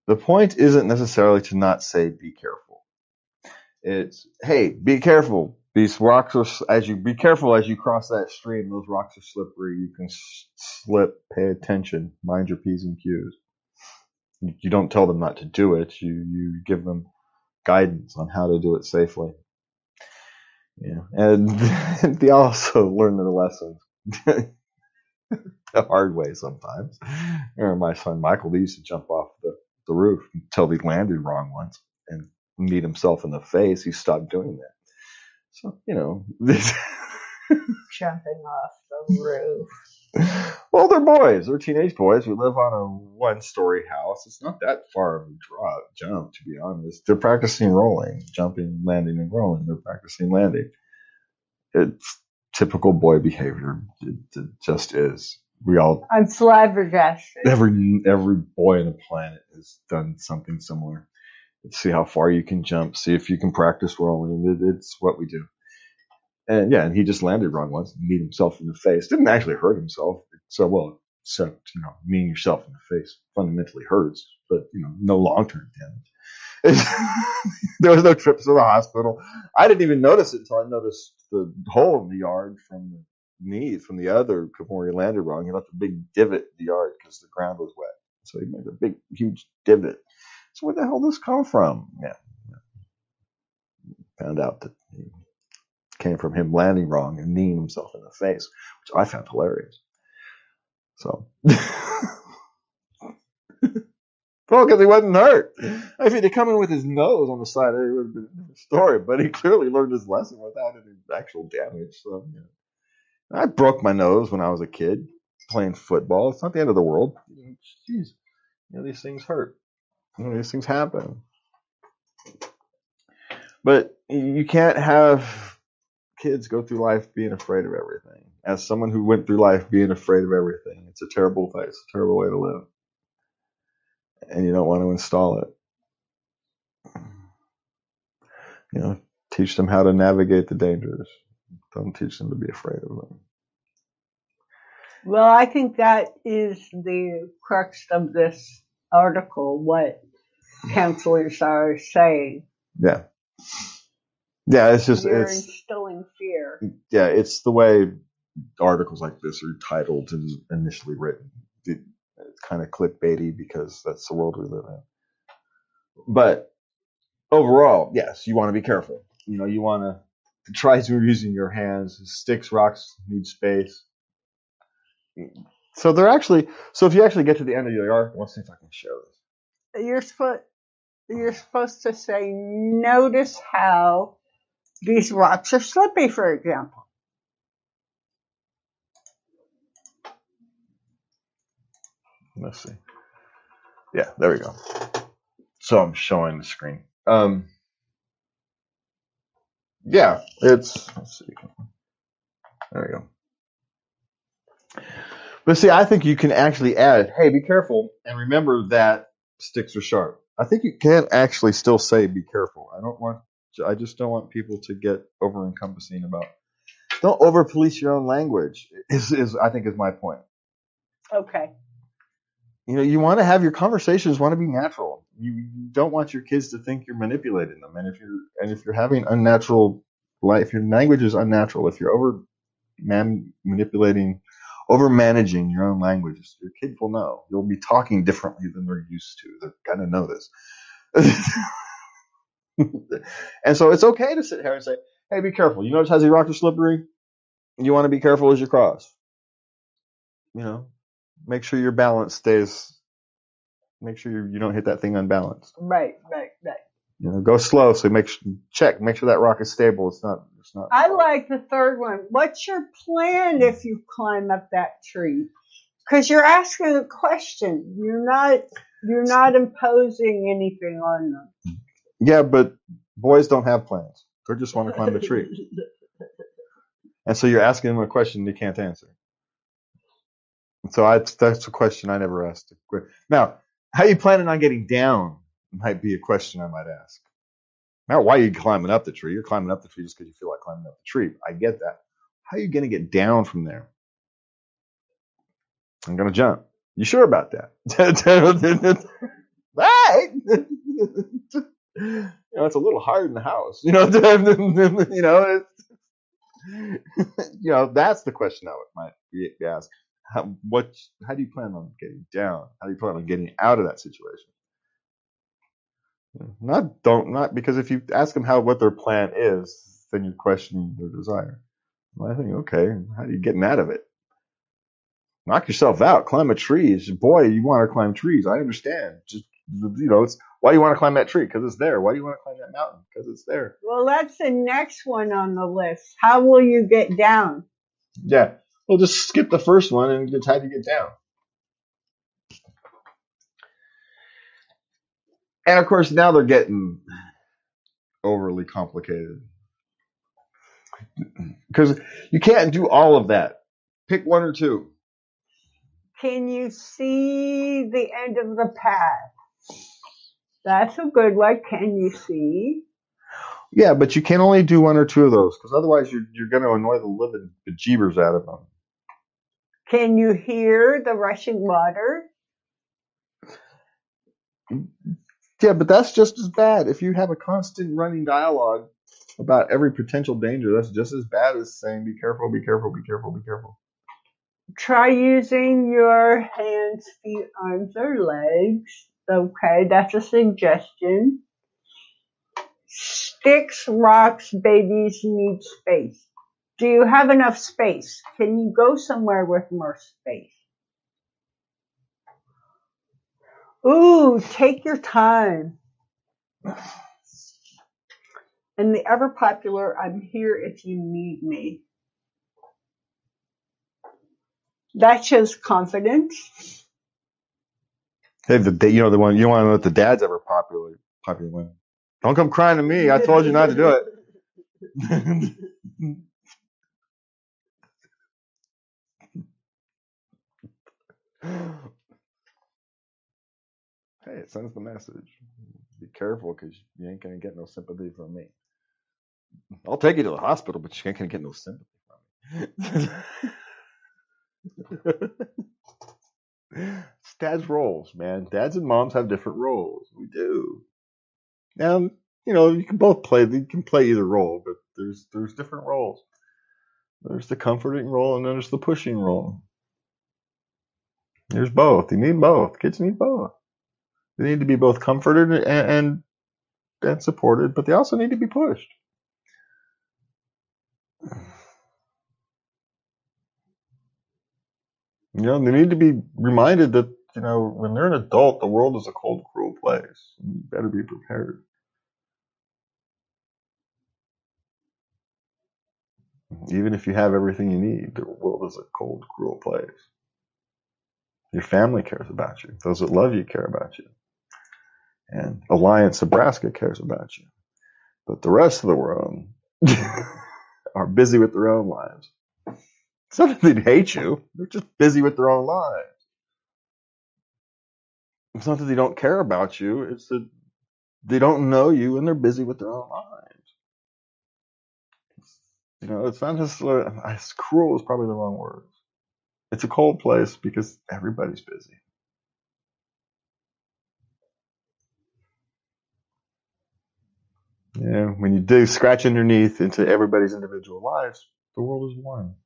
A: the point isn't necessarily to not say be careful. It's hey, be careful. These rocks are as you be careful as you cross that stream. Those rocks are slippery. You can slip. Pay attention. Mind your p's and q's. You you don't tell them not to do it. You you give them guidance on how to do it safely. Yeah, and *laughs* they also learn their lessons *laughs* *laughs* the hard way sometimes. Remember my son Michael. He used to jump off the, the roof until he landed wrong once and meet himself in the face. He stopped doing that. So you know, this. *laughs*
B: Jumping off the roof. *laughs*
A: well, they're boys. They're teenage boys. We live on a one-story house. It's not that far of a drop, jump, to be honest. They're practicing rolling, jumping, landing, and rolling. They're practicing landing. It's typical boy behavior. It, it just is. We all,
B: I'm flabbergasted.
A: every every boy on the planet has done something similar. Let's See how far you can jump. See if you can practice rolling. It, it's what we do. And yeah, and he just landed wrong once, and beat himself in the face. Didn't actually hurt himself. So well, except you know, meeting yourself in the face fundamentally hurts, but you know, no long term damage. *laughs* there was no trips to the hospital. I didn't even notice it until I noticed the hole in the yard from the knees from the other before he landed wrong. He left a big divot in the yard because the ground was wet. So he made a big, huge divot. So where the hell did this come from? Yeah. Found out that he came from him landing wrong and kneeing himself in the face, which I found hilarious. So, *laughs* well, because he wasn't hurt. If he'd come in with his nose on the side, it would have been a story. But he clearly learned his lesson without any actual damage. So, yeah. I broke my nose when I was a kid playing football. It's not the end of the world. Jeez, you know these things hurt. You know, these things happen. But you can't have kids go through life being afraid of everything. As someone who went through life being afraid of everything, it's a terrible place, a terrible way to live. And you don't want to install it. You know, teach them how to navigate the dangers. Don't teach them to be afraid of them.
B: Well, I think that is the crux of this article, what counselors are saying.
A: Yeah. Yeah, it's just
B: You're
A: it's
B: instilling fear.
A: yeah, it's the way articles like this are titled and initially written. Kind of clickbaity because that's the world we live in. But overall, yes, you want to be careful. You know, you want to try to using your hands. Sticks, rocks need space. So they're actually. So if you actually get to the end of your yard, let's see if I can show this.
B: You're supposed you're supposed to say, notice how these rocks are slippy, for example.
A: Let's see. Yeah, there we go. So I'm showing the screen. Um, yeah, it's. Let's see. There we go. But see, I think you can actually add, hey, be careful, and remember that sticks are sharp. I think you can actually still say be careful. I don't want, I just don't want people to get over encompassing about. Don't over police your own language. Is is I think is my point.
B: Okay.
A: You know, you want to have your conversations want to be natural. You, don't want your kids to think you're manipulating them, and if you're and if you're having unnatural life, if your language is unnatural, if you're over man manipulating, over managing your own language your kids will know. You'll be talking differently than they're used to. They're gonna know this. *laughs* and so it's okay to sit here and say, "Hey, be careful. You notice how these rocks are slippery. You want to be careful as you cross. You know, make sure your balance stays. Make sure you, you don't hit that thing unbalanced.
B: Right, right, right.
A: You know, go slow. So make sure, check. Make sure that rock is stable. It's not. It's not.
B: I like the third one. What's your plan if you climb up that tree? Because you're asking a question. You're not. You're not imposing anything on them.
A: Yeah, but boys don't have plans. They just want to climb the tree. *laughs* And so you're asking them a question they can't answer. So I, that's a question I never asked. Now, how you planning on getting down might be a question I might ask. Not why are you climbing up the tree. You're climbing up the tree just because you feel like climbing up the tree. I get that. How are you going to get down from there? I'm going to jump. You sure about that? *laughs* right? you know, it's a little hard in the house. You know, *laughs* you know, *laughs* you know, that's the question I might be asked. How, what, how do you plan on getting down? How do you plan on getting out of that situation? Not don't not because if you ask them how what their plan is, then you're questioning their desire. Well, I think okay, how are you getting out of it? Knock yourself out, climb a tree. It's, boy, you want to climb trees. I understand. Just you know, it's why do you want to climb that tree? Because it's there. Why do you want to climb that mountain? Because it's there.
B: Well, that's the next one on the list. How will you get down?
A: Yeah. Well, just skip the first one and it's how do you get down. And of course, now they're getting overly complicated because you can't do all of that. Pick one or two.
B: Can you see the end of the path? That's a good one. Can you see?
A: Yeah, but you can only do one or two of those because otherwise you're you're going to annoy the living bejeebers out of them.
B: Can you hear the rushing water?
A: Yeah, but that's just as bad. If you have a constant running dialogue about every potential danger, that's just as bad as saying, be careful, be careful, be careful, be careful.
B: Try using your hands, feet, arms, or legs. Okay, that's a suggestion. Sticks, rocks, babies need space. Do you have enough space? Can you go somewhere with more space? Ooh, take your time. And the ever popular, I'm here if you need me. That shows confidence.
A: Hey, the you know the one you want to know what the dad's ever popular popular one. Don't come crying to me. I told you not to do it. *laughs* *gasps* hey, it sends the message. Be careful because you ain't gonna get no sympathy from me. I'll take you to the hospital, but you ain't gonna get no sympathy from me. it's *laughs* dad's roles, man. Dads and moms have different roles. We do. And you know, you can both play. You can play either role, but there's there's different roles. There's the comforting role and then there's the pushing role. There's both. You need both. Kids need both. They need to be both comforted and, and, and supported, but they also need to be pushed. You know, they need to be reminded that, you know, when they're an adult, the world is a cold, cruel place. You better be prepared. Even if you have everything you need, the world is a cold, cruel place. Your family cares about you. Those that love you care about you. And Alliance Nebraska cares about you. But the rest of the world *laughs* are busy with their own lives. It's not that they hate you. They're just busy with their own lives. It's not that they don't care about you. It's that they don't know you and they're busy with their own lives. You know, it's not necessarily, cruel is probably the wrong word. It's a cold place because everybody's busy. Yeah, when you do scratch underneath into everybody's individual lives, the world is warm.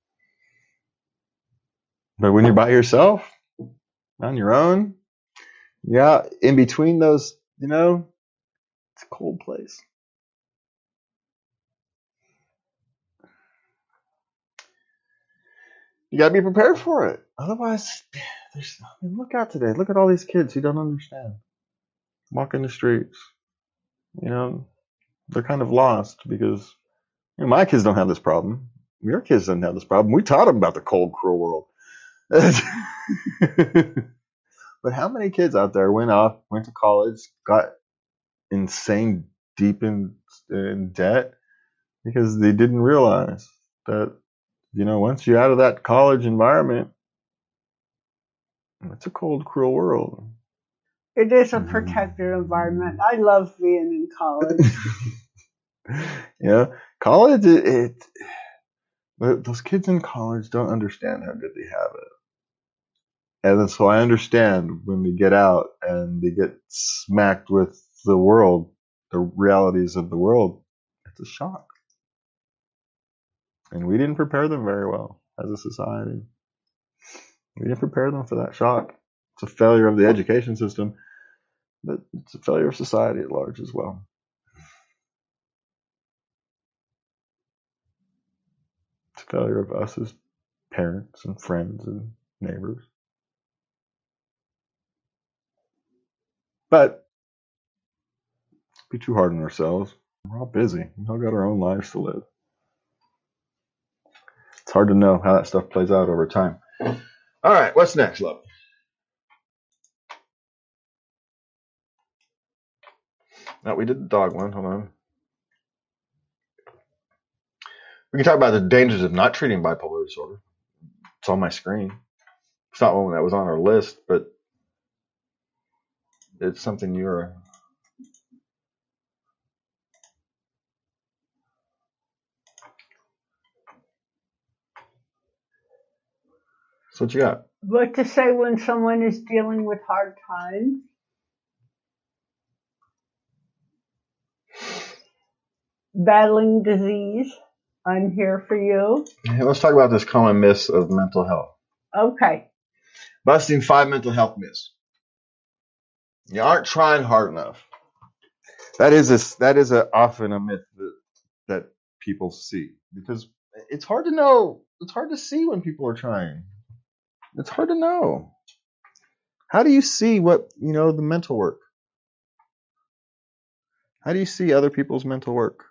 A: But when you're by yourself, on your own, yeah, in between those, you know, it's a cold place. You gotta be prepared for it. Otherwise, *sighs* there's, I mean, look out today. Look at all these kids who don't understand. Walking the streets. You know, they're kind of lost because you know, my kids don't have this problem. Your kids don't have this problem. We taught them about the cold, cruel world. *laughs* but how many kids out there went off, went to college, got insane deep in, in debt because they didn't realize that, you know, once you're out of that college environment, it's a cold, cruel world.
B: It is a mm-hmm. protected environment. I love being in college. *laughs*
A: yeah, college, it, it, those kids in college don't understand how good they have it. And so I understand when they get out and they get smacked with the world, the realities of the world, it's a shock. And we didn't prepare them very well as a society. We didn't prepare them for that shock. It's a failure of the education system, but it's a failure of society at large as well. It's a failure of us as parents and friends and neighbors. But be too hard on ourselves. We're all busy. We all got our own lives to live. Hard to know how that stuff plays out over time. All right, what's next, love? Now we did the dog one. Hold on. We can talk about the dangers of not treating bipolar disorder. It's on my screen. It's not one that was on our list, but it's something you're So what you got?
B: what to say when someone is dealing with hard times? Battling disease. I'm here for you.
A: Hey, let's talk about this common myth of mental health.
B: Okay.
A: Busting five mental health myths. You aren't trying hard enough. That is a, that is a, often a myth that, that people see because it's hard to know. It's hard to see when people are trying. It's hard to know. How do you see what, you know, the mental work? How do you see other people's mental work?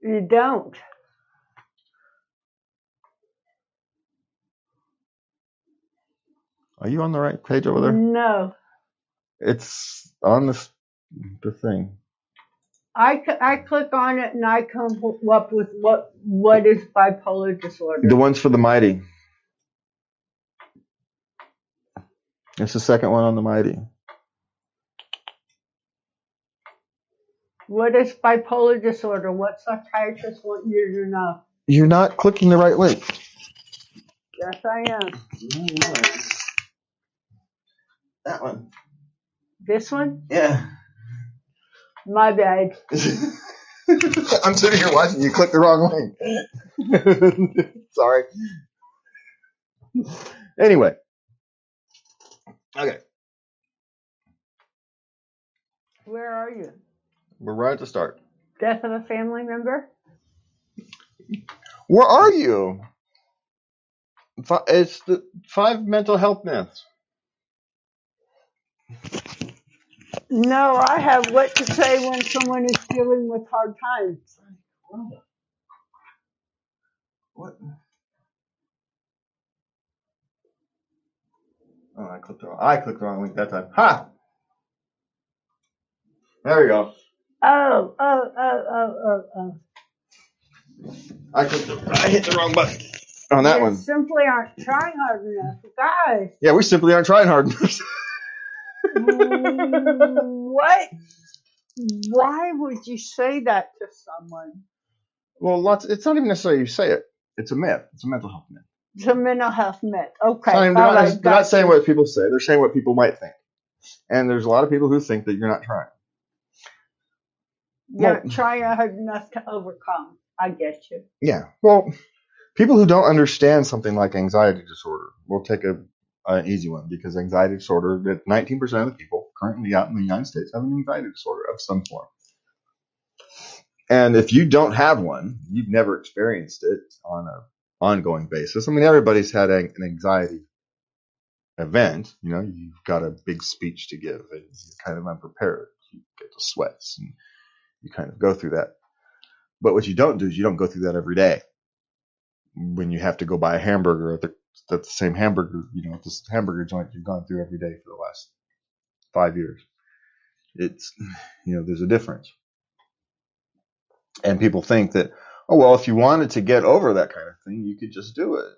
B: You don't.
A: Are you on the right page over there?
B: No.
A: It's on the, the thing.
B: I click on it and I come up with what what is bipolar disorder.
A: The one's for the mighty. It's the second one on the mighty.
B: What is bipolar disorder? What psychiatrists want you to know?
A: You're not clicking the right link.
B: Yes, I am.
A: That one.
B: This one?
A: Yeah.
B: My bad. *laughs*
A: I'm sitting here watching you click the wrong link. *laughs* Sorry. Anyway. Okay.
B: Where are you?
A: We're right at the start.
B: Death of a family member?
A: Where are you? It's the five mental health myths.
B: No, I have what to say when someone is dealing with hard times.
A: What? Oh, I clicked the wrong. I clicked the wrong link that time. Ha! There we go.
B: Oh, oh, oh, oh, oh, oh.
A: I clicked. The, I hit the wrong button on that
B: you
A: one.
B: simply aren't trying hard enough. Guys,
A: Yeah, we simply aren't trying hard enough. *laughs*
B: what? Why would you say that to someone?
A: well, lots. It's not even necessarily you say it. It's a myth. It's a mental health myth.
B: A mental health myth. Okay.
A: Not even- they're, not,
B: right,
A: they're not saying what people say. They're saying what people might think. And there's a lot of people who think that you're not trying.
B: You're
A: well-
B: trying hard enough to overcome. I get you.
A: Yeah. Well, people who don't understand something like anxiety disorder, we'll take a an easy one because anxiety disorder, that 19% of the people currently out in the United States have an anxiety disorder of some form. And if you don't have one, you've never experienced it on a ongoing basis. I mean, everybody's had an an anxiety event. You know, you've got a big speech to give and you're kind of unprepared. You get the sweats and you kind of go through that. But what you don't do is you don't go through that every day. When you have to go buy a hamburger at the, at the same hamburger, you know, at this hamburger joint you've gone through every day for the last five years. It's, you know, there's a difference. And people think that, oh, well, if you wanted to get over that kind of thing, you could just do it.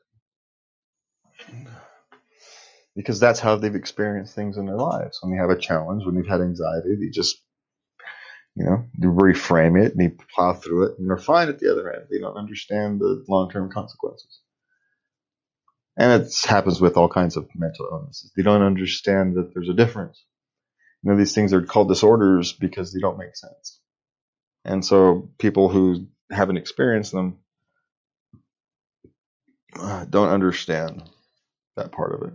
A: Because that's how they've experienced things in their lives. When they have a challenge, when they've had anxiety, they just you know, you reframe it and they plow through it and they're fine at the other end. They don't understand the long term consequences. And it happens with all kinds of mental illnesses. They don't understand that there's a difference. You know, these things are called disorders because they don't make sense. And so people who haven't experienced them don't understand that part of it.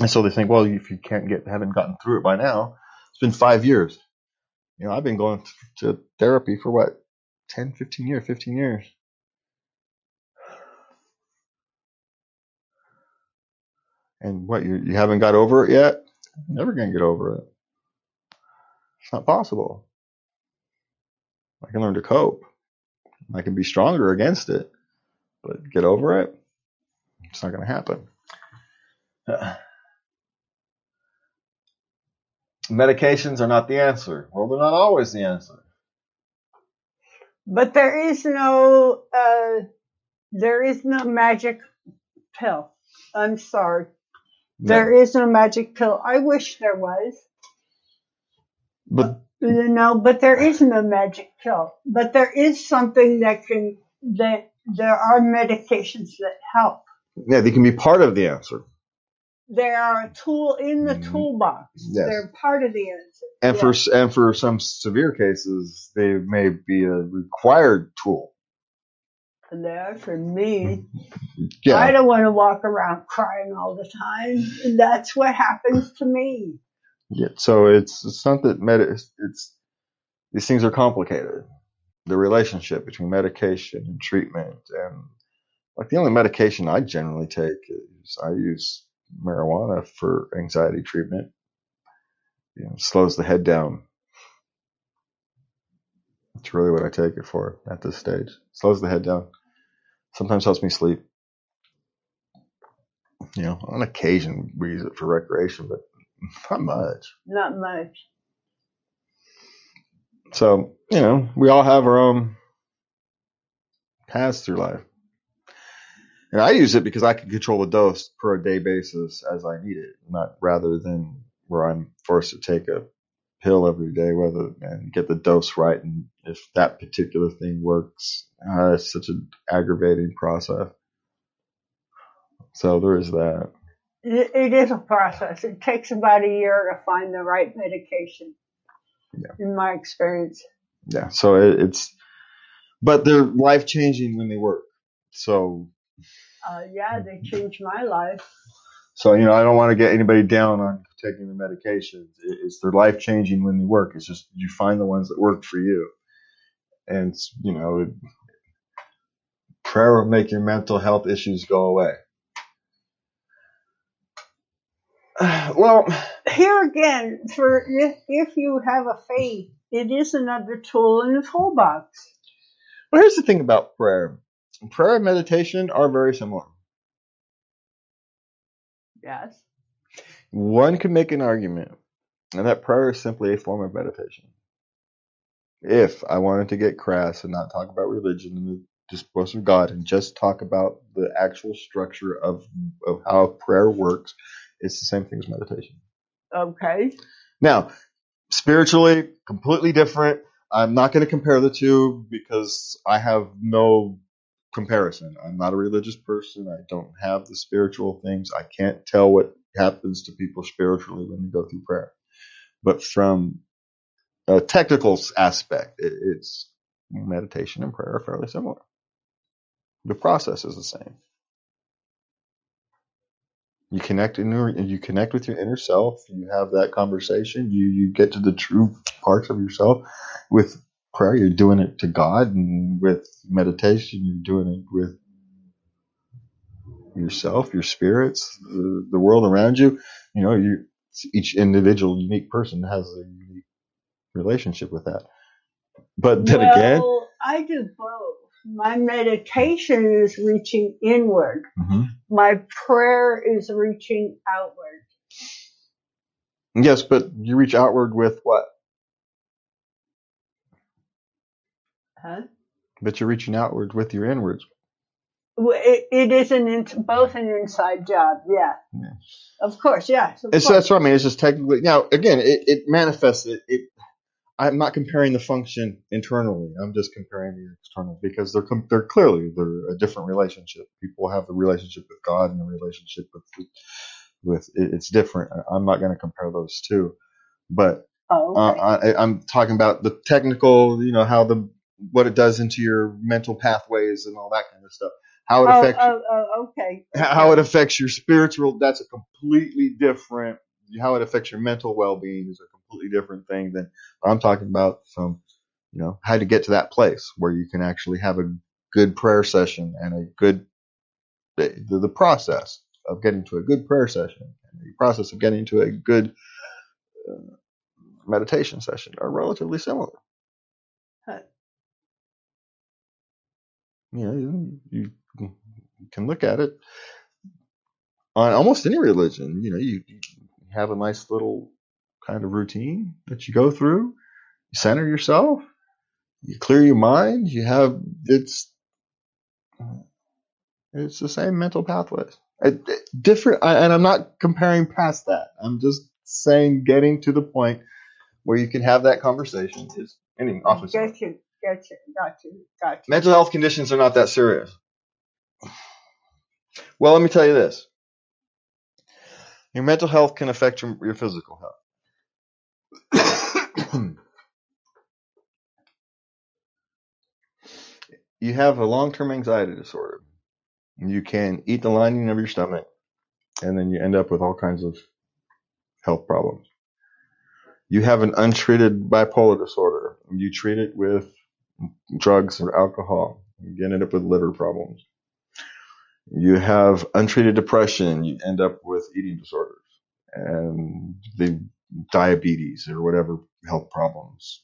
A: And so they think, well, if you can't get, haven't gotten through it by now, it's been five years. You know, I've been going to therapy for what, 10, 15 years, 15 years. And what, you, you haven't got over it yet? Never going to get over it. It's not possible. I can learn to cope. I can be stronger against it, but get over it, it's not going to happen. *sighs* Medications are not the answer. Well, they're not always the answer.
B: But there is no, uh, there is no magic pill. I'm sorry. There is no magic pill. I wish there was.
A: But
B: You know, but there is no magic pill. But there is something that can, that there are medications that help.
A: yeah, they can be part of the answer.
B: They are a tool in the
A: Mhm.
B: toolbox.
A: Yes.
B: They're part of the answer.
A: And
B: Yeah.
A: for and for some severe cases, they may be a required tool.
B: And there for me, *laughs* I don't want to walk around crying all the time. And that's what happens to me.
A: Yeah. So it's it's not that med it's, it's these things are complicated. The relationship between medication and treatment, and like the only medication I generally take is I use marijuana for anxiety treatment. You know, slows the head down. That's really what I take it for at this stage. Slows the head down. Sometimes helps me sleep. You know, on occasion we use it for recreation, but not much.
B: Not much.
A: So, you know, we all have our own paths through life. And I use it because I can control the dose per a day basis as I need it, not rather than where I'm forced to take a pill every day, whether and get the dose right. And if that particular thing works, uh, it's such an aggravating process. So there is that.
B: It, it is a process. It takes about a year to find the right medication.
A: Yeah.
B: In my experience.
A: Yeah. So it, it's but they're life changing when they work. So,
B: Uh, yeah, they changed my life.
A: so you know, I don't want to get anybody down on taking the medications. It's they're life changing when they work. It's just you find the ones that work for you, and you know, it, prayer will make your mental health issues go away. *sighs* Well,
B: Here again, for if, if you have a faith, it is another tool in the toolbox.
A: well, here's the thing about prayer. Prayer and meditation are very similar.
B: Yes.
A: One could make an argument, and that prayer is simply a form of meditation. If I wanted to get crass and not talk about religion and the disposal of God and just talk about the actual structure of, of how prayer works, it's the same thing as meditation.
B: Okay.
A: Now, spiritually, completely different. I'm not going to compare the two because I have no comparison. I'm not a religious person. I don't have the spiritual things. I can't tell what happens to people spiritually when they go through prayer. But from a technical aspect, it's meditation and prayer are fairly similar. The process is the same. You connect in your, you connect with your inner self. You have that conversation. You you get to the true parts of yourself. With prayer, you're doing it to God, and with meditation, you're doing it with yourself, your spirits, the, the world around you. You know, you each individual, unique person has a unique relationship with that. But then again,
B: I do both. My meditation is reaching inward.
A: Mhm.
B: My prayer is reaching outward.
A: yes, but you reach outward with what?
B: Huh?
A: But you're reaching outward with your inwards.
B: It, it is an in, both an inside job. Yeah.
A: Yeah.
B: Of course. yeah. Of course.
A: that's what I mean. It's just technically now. Again, it, it manifests. It, it. I'm not comparing the function internally. I'm just comparing the external because they're com- they're clearly they're a different relationship. People have the relationship with God and the relationship with with it's different. I'm not going to compare those two, but
B: Oh,
A: uh,
B: okay.
A: I, I'm talking about the technical. You know how the what it does into your mental pathways and all that kind of stuff. How it
B: oh,
A: affects
B: oh, oh, okay.
A: how it affects your spiritual that's a completely different how it affects your mental well-being is a completely different thing than i'm talking about from you know how to get to that place where you can actually have a good prayer session and a good the, the process of getting to a good prayer session and the process of getting to a good uh, meditation session are relatively similar
B: Huh.
A: you know you, you you can look at it on almost any religion you know you, you have a nice little kind of routine that you go through you center yourself you clear your mind you have it's it's the same mental pathways It- it- different and i'm not comparing past that i'm just saying getting to the point where you can have that conversation is any awfully similar.
B: Get you. Get you. Got you. Got you.
A: mental health conditions are not that serious well let me tell you this your mental health can affect your, your physical health you have a long-term anxiety disorder. You can eat the lining of your stomach and then you end up with all kinds of health problems. You have an untreated bipolar disorder. You treat it with drugs or alcohol. You end up with liver problems. You have untreated depression. You end up with eating disorders and the diabetes or whatever health problems.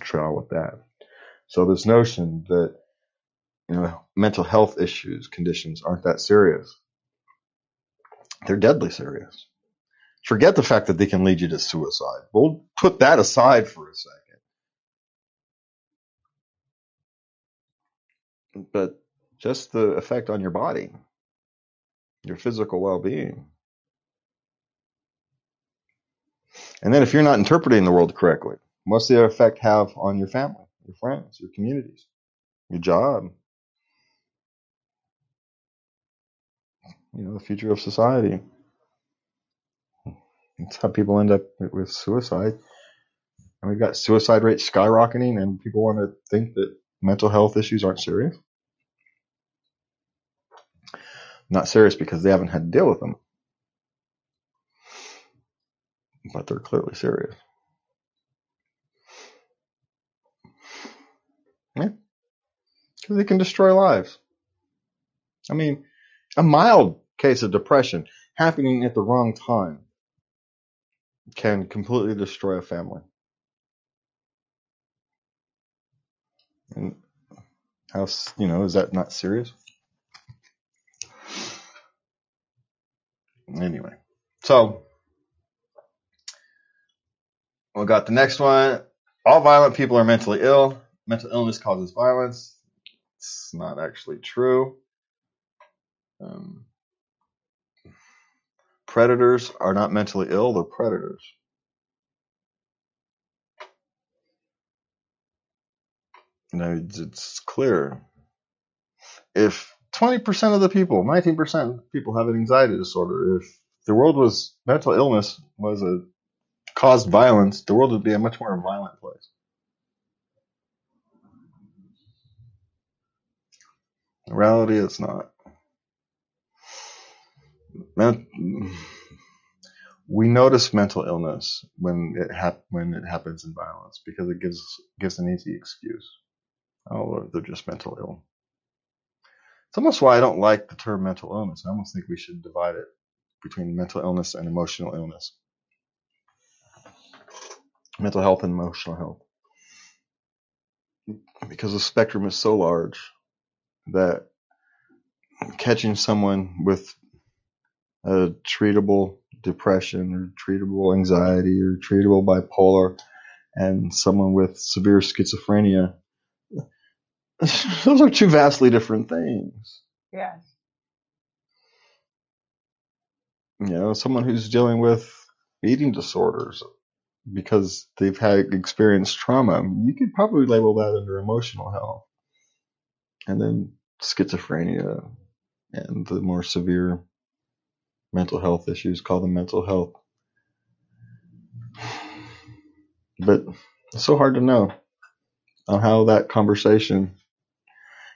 A: Trail with that so this notion that you know mental health issues conditions aren't that serious they're deadly serious. Forget the fact that they can lead you to suicide. We'll put that aside for a second. But just the effect on your body your physical well-being. And then if you're not interpreting the world correctly what's the effect have on your family your friends your communities your job you know the future of society That's how people end up with- suicide. and we've got suicide rates skyrocketing, and people want to think that mental health issues aren't serious. Not serious because they haven't had to deal with them, but they're clearly serious. Because they can destroy lives. I mean, a mild case of depression happening at the wrong time can completely destroy a family. And how, you know, is that not serious? Anyway, so we got the next one. All violent people are mentally ill. Mental illness causes violence. It's not actually true. Um, predators are not mentally ill, they're predators. It's, it's clear. If 20% of the people, 19% of people have an anxiety disorder, if the world was mental illness was a caused violence, the world would be a much more violent place. In reality, it's not. We notice mental illness when it hap- when it happens in violence because it gives gives an easy excuse. Oh, they're just mental ill. It's almost why I don't like the term mental illness. I almost think we should divide it between mental illness and emotional illness. Mental health and emotional health. Because the spectrum is so large that catching someone with a treatable depression or treatable anxiety or treatable bipolar and someone with severe schizophrenia those are two vastly different things.
B: Yes.
A: You know, someone who's dealing with eating disorders because they've had experienced trauma, you could probably label that under emotional health. And then schizophrenia and the more severe mental health issues, call them mental health. But it's so hard to know on how that conversation,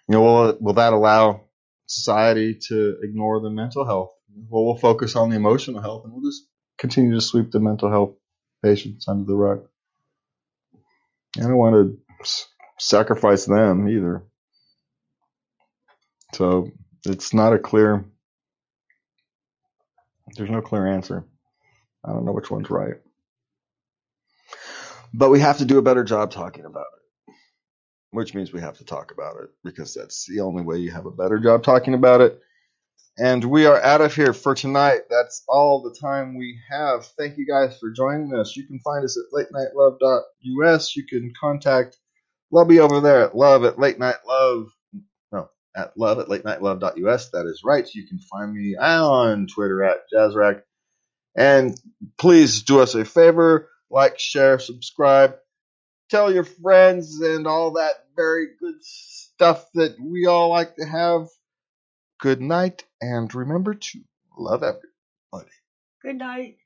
A: you know, will, will that allow society to ignore the mental health? Well, we'll focus on the emotional health and we'll just continue to sweep the mental health patients under the rug. I don't want to sacrifice them either. So it's not a clear, there's no clear answer. I don't know which one's right. But we have to do a better job talking about it, which means we have to talk about it because that's the only way you have a better job talking about it. And we are out of here for tonight. That's all the time we have. Thank you guys for joining us. You can find us at late latenightlove.us. You can contact Lovey over there at love at late night love. At love at late latenightlove.us. That is right. You can find me on Twitter at jazzrack. And please do us a favor like, share, subscribe, tell your friends, and all that very good stuff that we all like to have. Good night, and remember to love everybody.
B: Good night.